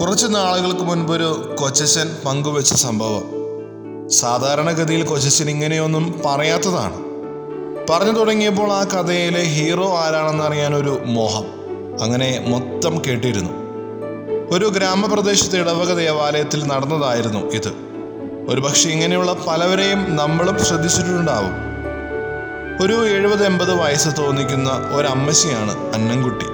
കുറച്ച് നാളുകൾക്ക് മുൻപൊരു കൊച്ചച്ഛൻ പങ്കുവെച്ച സംഭവം. സാധാരണഗതിയിൽ കൊച്ചച്ഛൻ ഇങ്ങനെയൊന്നും പറയാത്തതാണ്. പറഞ്ഞു തുടങ്ങിയപ്പോൾ ആ കഥയിലെ ഹീറോ ആരാണെന്ന് അറിയാനൊരു മോഹം അങ്ങനെ മൊത്തം കേട്ടിരുന്നു. ഒരു ഗ്രാമപ്രദേശത്തെ ഇടവക ദേവാലയത്തിൽ നടന്നതായിരുന്നു ഇത്. ഒരുപക്ഷെ ഇങ്ങനെയുള്ള പലവരെയും നമ്മളും ശ്രദ്ധിച്ചിട്ടുണ്ടാവും. ഒരു എഴുപത് എൺപത് വയസ്സ് തോന്നിക്കുന്ന ഒരമ്മശിയാണ് അന്നൻകുട്ടി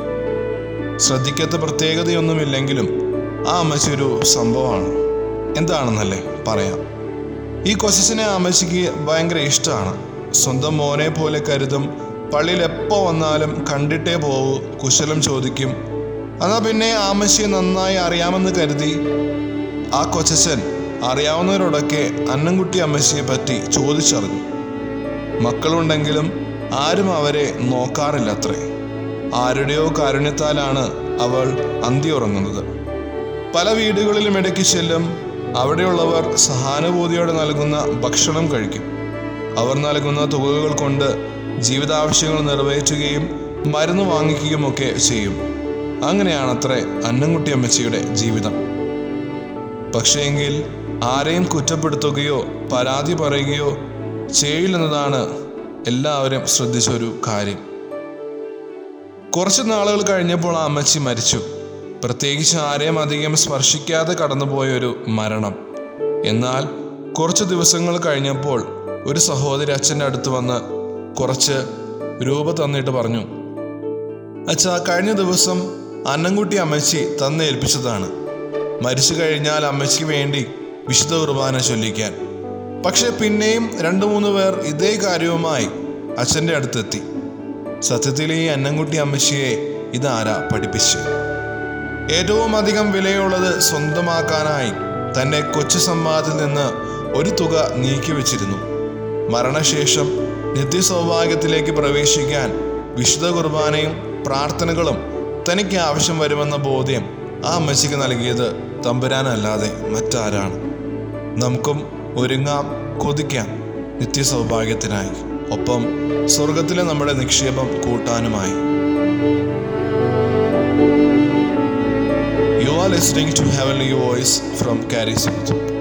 ശ്രദ്ധിക്കാത്ത പ്രത്യേകതയൊന്നുമില്ലെങ്കിലും ആ അമ്മച്ചി ഒരു സംഭവമാണ്. എന്താണെന്നല്ലേ പറയാം. ഈ കൊച്ചനെ അമ്മച്ചിക്ക് ഭയങ്കര ഇഷ്ടമാണ്. സ്വന്തം മോനെ പോലെ കരുതും. പള്ളിയിൽ എപ്പോൾ വന്നാലും കണ്ടിട്ടേ പോകൂ കുശലം ചോദിക്കും. എന്നാൽ പിന്നെ ആമശിയെ നന്നായി അറിയാമെന്ന് കരുതി ആ കൊച്ചൻ അറിയാവുന്നവരോടൊക്കെ അന്നംകുട്ടി അമ്മശിയെ പറ്റി ചോദിച്ചറിഞ്ഞു. മക്കളുണ്ടെങ്കിലും ആരും അവരെ നോക്കാറില്ല അത്രേ ആരുടെയോ കാരുണ്യത്താലാണ് അവൾ അന്തി ഉറങ്ങുന്നത്. പല വീടുകളിലും ഇടയ്ക്ക് ചെല്ലും അവിടെയുള്ളവർ സഹാനുഭൂതിയോടെ നൽകുന്ന ഭക്ഷണം കഴിക്കും. അവർ നൽകുന്ന തുകകൾ കൊണ്ട് ജീവിതാവശ്യങ്ങൾ നിറവേറ്റുകയും മരുന്ന് വാങ്ങിക്കുകയും ഒക്കെ ചെയ്യും. അങ്ങനെയാണത്രേ അന്നംകുട്ടി അമ്മച്ചിയുടെ ജീവിതം. പക്ഷേങ്കിൽ ആരെയും കുറ്റപ്പെടുത്തുകയോ പരാതി പറയുകയോ ചെയ്യില്ലെന്നതാണ് എല്ലാവരും ശ്രദ്ധിച്ച ഒരു കാര്യം. കുറച്ച് നാളുകൾ കഴിഞ്ഞപ്പോൾ ആ അമ്മച്ചി മരിച്ചു. പ്രത്യേകിച്ച് ആരെയും അധികം സ്പർശിക്കാതെ കടന്നുപോയ ഒരു മരണം. എന്നാൽ കുറച്ച് ദിവസങ്ങൾ കഴിഞ്ഞപ്പോൾ ഒരു സഹോദരി അച്ഛന്റെ അടുത്ത് വന്ന് കുറച്ച് രൂപ തന്നിട്ട് പറഞ്ഞു അച്ഛാ കഴിഞ്ഞ ദിവസം അന്നംകുട്ടി അമ്മച്ചി തന്നേൽപ്പിച്ചതാണ് മരിച്ചു കഴിഞ്ഞാൽ അമ്മച്ചിക്ക് വേണ്ടി വിശുദ്ധ കുർബാന ചൊല്ലിക്കാൻ. പക്ഷെ പിന്നെയും രണ്ടു മൂന്ന് പേർ ഇതേ കാര്യവുമായി അച്ഛന്റെ അടുത്തെത്തി. സത്യത്തിൽ ഈ അന്നംകുട്ടി അമ്മച്ചിയെ ഇതാരാ പഠിപ്പിച്ച്? ഏറ്റവും അധികം വിലയുള്ളത് സ്വന്തമാക്കാനായി തന്നെ കൊച്ചു സമ്പാദത്തിൽ നിന്ന് ഒരു തുക നീക്കിവെച്ചിരുന്നു മരണശേഷം നിത്യസൗഭാഗ്യത്തിലേക്ക് പ്രവേശിക്കാൻ വിശുദ്ധ കുർബാനയും പ്രാർത്ഥനകളും തനിക്ക് ആവശ്യം വരുമെന്ന ബോധ്യം ആ അമ്മച്ചിക്ക് നൽകിയത് തമ്പുരാനല്ലാതെ മറ്റാരാണ്. നമുക്കും ഒരുങ്ങാം കൊതിക്കാം നിത്യസൗഭാഗ്യത്തിനായി. ഒപ്പം സ്വർഗത്തിലെ നമ്മുടെ നിക്ഷേപം കൂട്ടാനുമായി. Are listening to Heavenly Voice from Carrie Smith.